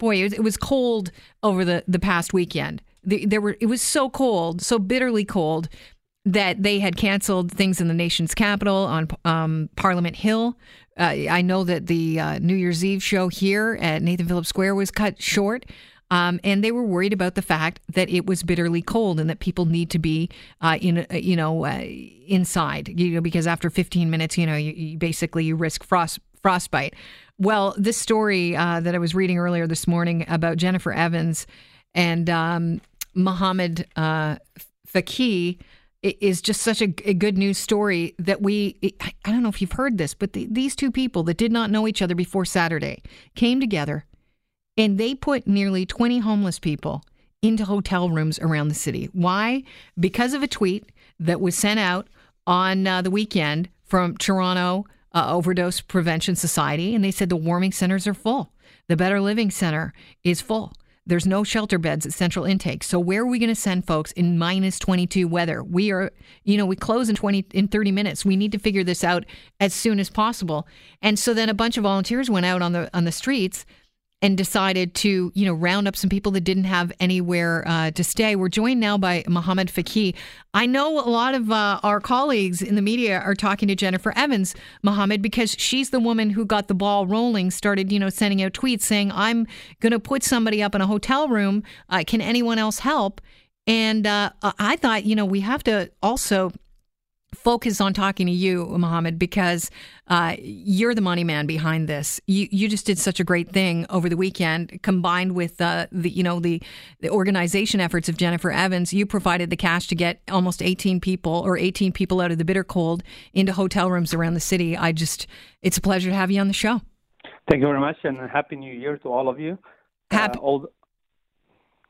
boy, it was, cold over the the past weekend. The, there were it was so cold, so bitterly cold that they had canceled things in the nation's capital on um, Parliament Hill. Uh, I know that the uh, New Year's Eve show here at Nathan Phillips Square was cut short. Um, and they were worried about the fact that it was bitterly cold and that people need to be uh, in, uh, you know, uh, inside, you know, because after 15 minutes, you know, you, you basically you risk frost frostbite. Well, this story uh, that I was reading earlier this morning about Jennifer Evans and um, Mohammed uh, is just such a, a, good news story that we I don't know if you've heard this, but the, these two people that did not know each other before Saturday came together and they put nearly 20 homeless people into hotel rooms around the city. Why? Because of a tweet that was sent out on uh, the weekend from Toronto uh, Overdose Prevention Society, and they said the warming centers are full. The Better Living Center is full. There's no shelter beds at central intake. So where are we going to send folks in minus 22 weather? We are, you know, we close in 20 in 30 minutes. We need to figure this out as soon as possible. And so then a bunch of volunteers went out on the on the streets and decided to, you know, round up some people that didn't have anywhere uh, to stay. We're joined now by Mohammed Fakih. I know a lot of uh, our colleagues in the media are talking to Jennifer Evans, Mohammed, because she's the woman who got the ball rolling, started, you know, sending out tweets saying, I'm going to put somebody up in a hotel room. Uh, can anyone else help? And uh, I thought, you know, we have to also focus on talking to you, Mohammed, because uh, you're the money man behind this. You you just did such a great thing over the weekend, combined with uh, the you know the the organization efforts of Jennifer Evans. You provided the cash to get almost 18 people or 18 people out of the bitter cold into hotel rooms around the city. I just it's a pleasure to have you on the show. Thank you very much, and happy New Year to all of you. Happy, uh, all,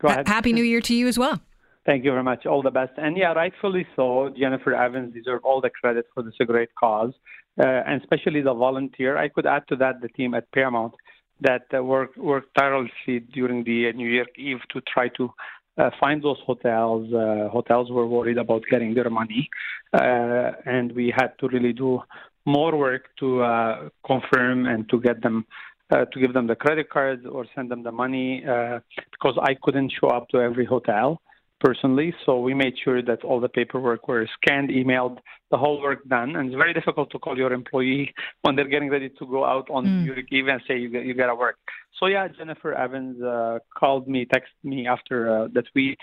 go ahead. Happy New Year to you as well. Thank you very much. All the best. And yeah, rightfully so. Jennifer Evans deserves all the credit for this great cause, uh, and especially the volunteer. I could add to that the team at Paramount that uh, worked tirelessly during the New Year Eve to try to uh, find those hotels. Uh, hotels were worried about getting their money, uh, and we had to really do more work to uh, confirm and to get them uh, to give them the credit cards or send them the money uh, because I couldn't show up to every hotel personally. So we made sure that all the paperwork were scanned, emailed, the whole work done. And it's very difficult to call your employee when they're getting ready to go out on mm. your eve and say you got, you got to work. So yeah, Jennifer Evans uh, called me, texted me after uh, the tweet.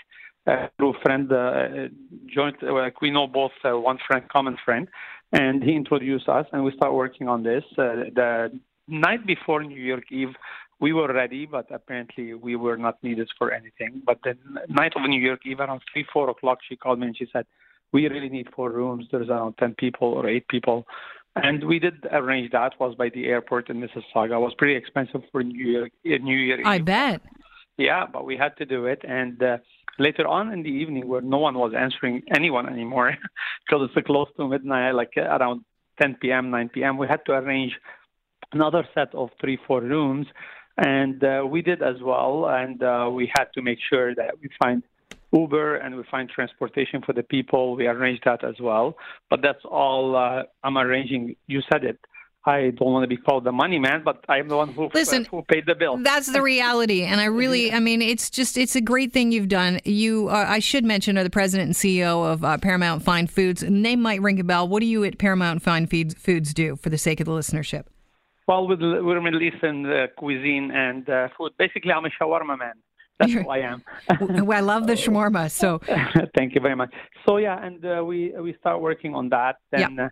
Uh, through friend, uh, joint, uh, like we know both uh, one friend, common friend, and he introduced us, and we start working on this. Uh, the night before New York Eve, we were ready, but apparently we were not needed for anything. But the night of New York Eve, around three, four o'clock, she called me and she said, "We really need four rooms. There's around ten people or eight people." And we did arrange that. It was by the airport in Mississauga. It was pretty expensive for New Year. New Year. I bet. Yeah, but we had to do it. And uh, later on in the evening, where no one was answering anyone anymore, because it's close to midnight, like around 10 p.m., 9 p.m., we had to arrange another set of three, four rooms and uh, we did as well. And uh, we had to make sure that we find Uber and we find transportation for the people. We arranged that as well. But that's all uh, I'm arranging. You said it. I don't want to be called the money man, but I'm the one who Listen, who paid the bill. That's the reality, and I really, I mean, it's just it's a great thing you've done. You, uh, I should mention, are the president and CEO of uh, Paramount Fine Foods. Name might ring a bell. What do you at Paramount Fine Foods do for the sake of the listenership? Well, with we're Middle Eastern uh, cuisine and uh, food. Basically, I'm a shawarma man. That's who I am. I love the shawarma. So, thank you very much. So yeah, and uh, we we start working on that. Then, uh,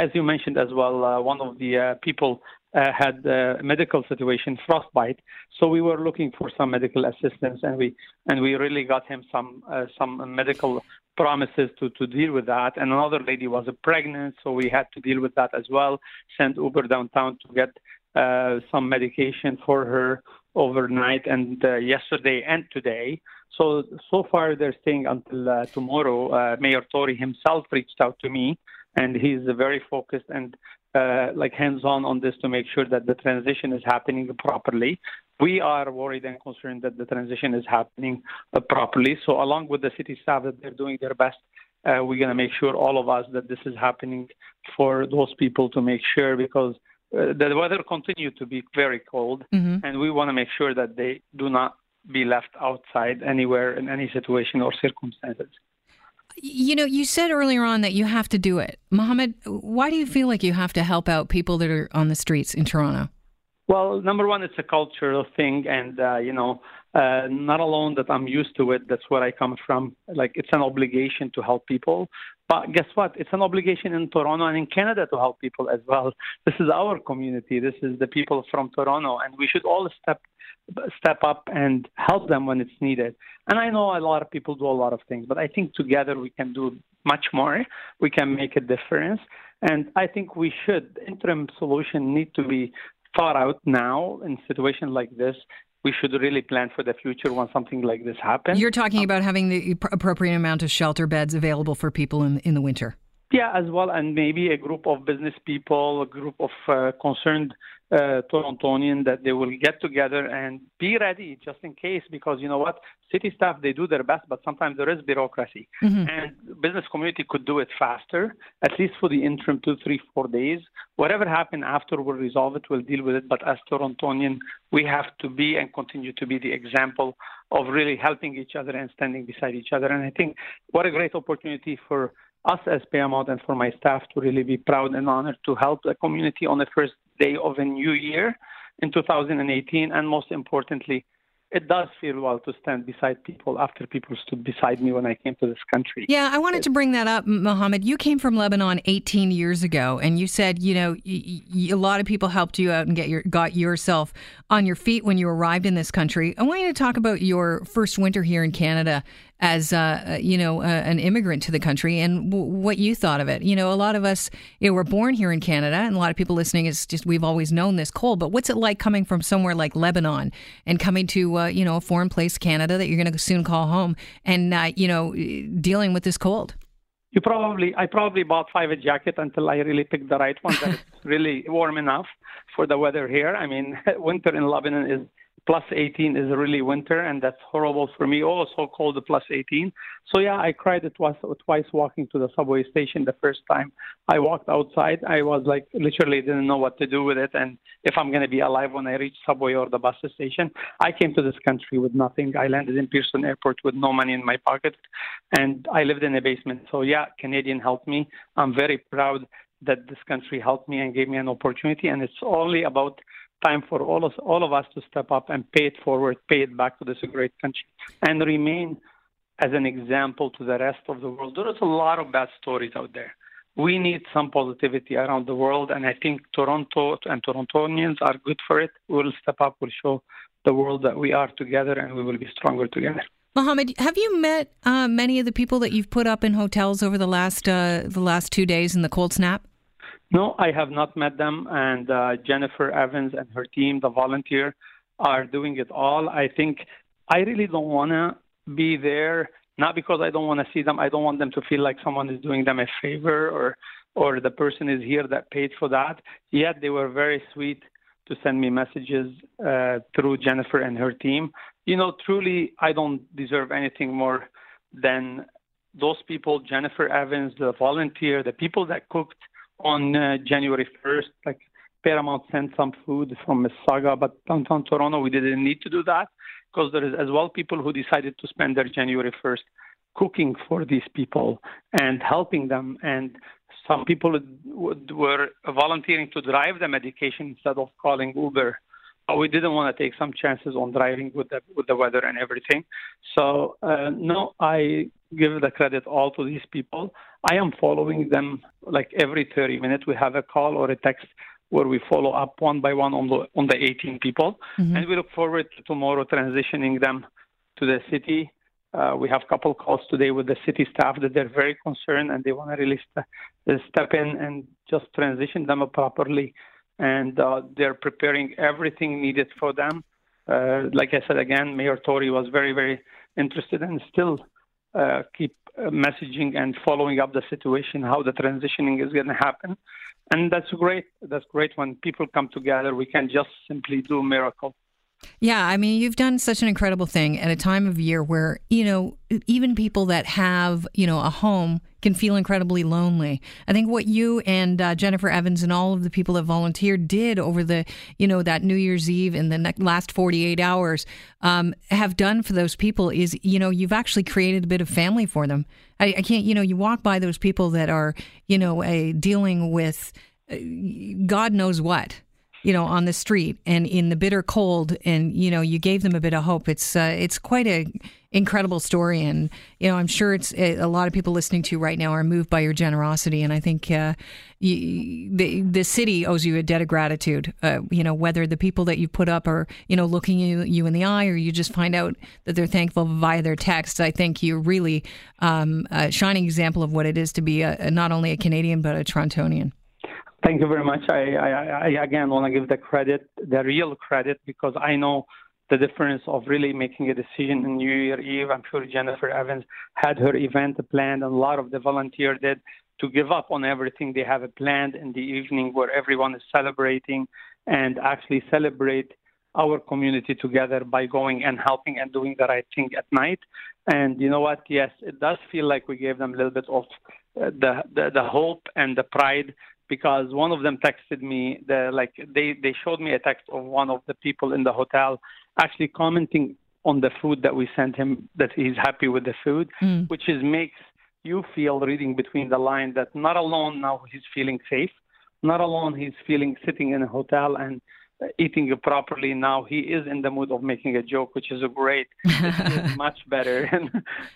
as you mentioned as well, uh, one of the uh, people had a medical situation, frostbite. So we were looking for some medical assistance, and we and we really got him some some medical promises to, to deal with that. And another lady was pregnant, so we had to deal with that as well. Sent Uber downtown to get uh, some medication for her overnight and uh, yesterday and today. So so far they're staying until uh, tomorrow. Uh, Mayor Tory himself reached out to me, and he's very focused and uh, like hands-on on this to make sure that the transition is happening properly. We are worried and concerned that the transition is happening uh, properly. So, along with the city staff, that they're doing their best, uh, we're going to make sure all of us that this is happening for those people to make sure because uh, the weather continue to be very cold, mm-hmm. and we want to make sure that they do not be left outside anywhere in any situation or circumstances. You know, you said earlier on that you have to do it. Mohammed, why do you feel like you have to help out people that are on the streets in Toronto? Well, number one, it's a cultural thing, and uh, you know, uh, not alone that I'm used to it. That's where I come from. Like it's an obligation to help people. But guess what? It's an obligation in Toronto and in Canada to help people as well. This is our community. This is the people from Toronto, and we should all step step up and help them when it's needed. And I know a lot of people do a lot of things, but I think together we can do much more. We can make a difference. And I think we should interim solution need to be thought out now in situations like this we should really plan for the future when something like this happens. You're talking about having the appropriate amount of shelter beds available for people in in the winter. Yeah, as well, and maybe a group of business people, a group of uh, concerned uh, Torontonian that they will get together and be ready just in case because you know what? City staff they do their best but sometimes there is bureaucracy. Mm-hmm. and business community could do it faster at least for the interim two three four days. Whatever happened after we'll resolve it we'll deal with it. But as Torontonian we have to be and continue to be the example of really helping each other and standing beside each other. And I think what a great opportunity for us as Paramount and for my staff to really be proud and honored to help the community on the first day of a new year in 2018. And most importantly, it does feel well to stand beside people after people stood beside me when I came to this country. Yeah, I wanted to bring that up, Mohammed. You came from Lebanon 18 years ago, and you said, you know, y- y- a lot of people helped you out and get your got yourself on your feet when you arrived in this country. I want you to talk about your first winter here in Canada as uh, uh, you know uh, an immigrant to the country and w- what you thought of it. You know, a lot of us you know, were born here in Canada, and a lot of people listening is just we've always known this cold. But what's it like coming from somewhere like Lebanon and coming to uh, you know a foreign place, Canada, that you're going to soon call home, and uh, you know dealing with this cold? You probably, I probably bought five a jacket until I really picked the right one that is really warm enough for the weather here. I mean, winter in Lebanon is plus 18 is really winter, and that's horrible for me. Oh, so cold, the plus 18. So yeah, I cried twice, twice walking to the subway station. The first time I walked outside, I was like literally didn't know what to do with it, and if I'm going to be alive when I reach subway or the bus station. I came to this country with nothing. I landed in Pearson Airport with no money in my pocket, and I lived in a basement. So yeah, Canadian helped me. I'm very proud that this country helped me and gave me an opportunity, and it's only about time for all of, all of us to step up and pay it forward, pay it back to this great country, and remain as an example to the rest of the world. There is a lot of bad stories out there. We need some positivity around the world, and I think Toronto and Torontonians are good for it. We'll step up, we'll show the world that we are together, and we will be stronger together. Mohammed, have you met uh, many of the people that you've put up in hotels over the last uh, the last two days in the cold snap? No, I have not met them. And uh, Jennifer Evans and her team, the volunteer, are doing it all. I think I really don't want to be there, not because I don't want to see them. I don't want them to feel like someone is doing them a favor or or the person is here that paid for that. Yet they were very sweet to send me messages uh, through Jennifer and her team. You know, truly, I don't deserve anything more than those people, Jennifer Evans, the volunteer, the people that cooked on uh, January 1st, like Paramount sent some food from Mississauga, but downtown Toronto, we didn't need to do that because there is as well people who decided to spend their January 1st cooking for these people and helping them. And some people were volunteering to drive the medication instead of calling Uber. But we didn't want to take some chances on driving with the with the weather and everything. So uh, no, I give the credit all to these people. I am following them like every 30 minutes. We have a call or a text where we follow up one by one on the on the 18 people, mm-hmm. and we look forward to tomorrow transitioning them to the city. Uh, we have a couple calls today with the city staff that they're very concerned and they want to really st- step in and just transition them properly. And uh, they're preparing everything needed for them. Uh, like I said again, Mayor Tory was very, very interested and still uh, keep uh, messaging and following up the situation, how the transitioning is going to happen. And that's great. That's great when people come together. We can just simply do a miracle. Yeah, I mean, you've done such an incredible thing at a time of year where, you know, even people that have, you know, a home can feel incredibly lonely. I think what you and uh, Jennifer Evans and all of the people that volunteered did over the, you know, that New Year's Eve and the last 48 hours um, have done for those people is, you know, you've actually created a bit of family for them. I, I can't, you know, you walk by those people that are, you know, a, dealing with uh, God knows what you know, on the street and in the bitter cold, and you know, you gave them a bit of hope. It's uh, it's quite a incredible story, and you know, I'm sure it's a lot of people listening to you right now are moved by your generosity, and I think uh, you, the the city owes you a debt of gratitude. Uh, you know, whether the people that you put up are you know looking you, you in the eye, or you just find out that they're thankful via their texts. I think you're really um, a shining example of what it is to be a, not only a Canadian but a Torontonian. Thank you very much. I, I, I again want to give the credit, the real credit, because I know the difference of really making a decision on New Year Eve. I'm sure Jennifer Evans had her event planned, and a lot of the volunteers did to give up on everything they have planned in the evening where everyone is celebrating and actually celebrate our community together by going and helping and doing the right thing at night. And you know what? Yes, it does feel like we gave them a little bit of uh, the, the, the hope and the pride because one of them texted me the like they they showed me a text of one of the people in the hotel actually commenting on the food that we sent him that he's happy with the food mm. which is makes you feel reading between the lines that not alone now he's feeling safe not alone he's feeling sitting in a hotel and eating properly now he is in the mood of making a joke which is a great much better and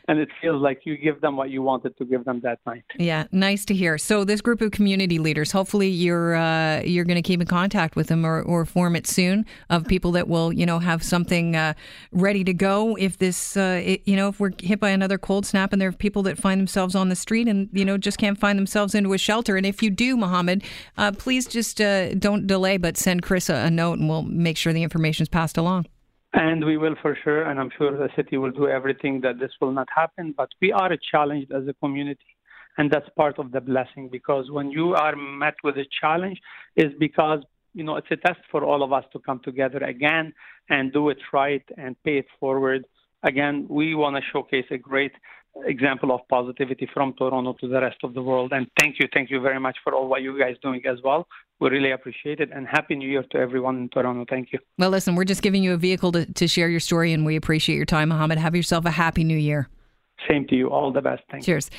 and it feels like you give them what you wanted to give them that night. Yeah nice to hear. So this group of community leaders hopefully you're uh, you're going to keep in contact with them or, or form it soon of people that will you know have something uh, ready to go if this uh, it, you know if we're hit by another cold snap and there are people that find themselves on the street and you know just can't find themselves into a shelter. And if you do Mohammed uh, please just uh, don't delay but send Chris a, a note and we'll make sure the information is passed along. And we will for sure, and I'm sure the city will do everything that this will not happen. But we are challenged as a community, and that's part of the blessing because when you are met with a challenge, is because you know it's a test for all of us to come together again and do it right and pay it forward. Again, we want to showcase a great example of positivity from Toronto to the rest of the world. And thank you, thank you very much for all what you guys doing as well. We really appreciate it. And happy New Year to everyone in Toronto. Thank you. Well, listen, we're just giving you a vehicle to, to share your story, and we appreciate your time, Mohammed. Have yourself a happy New Year. Same to you. All the best. Thank Cheers. You.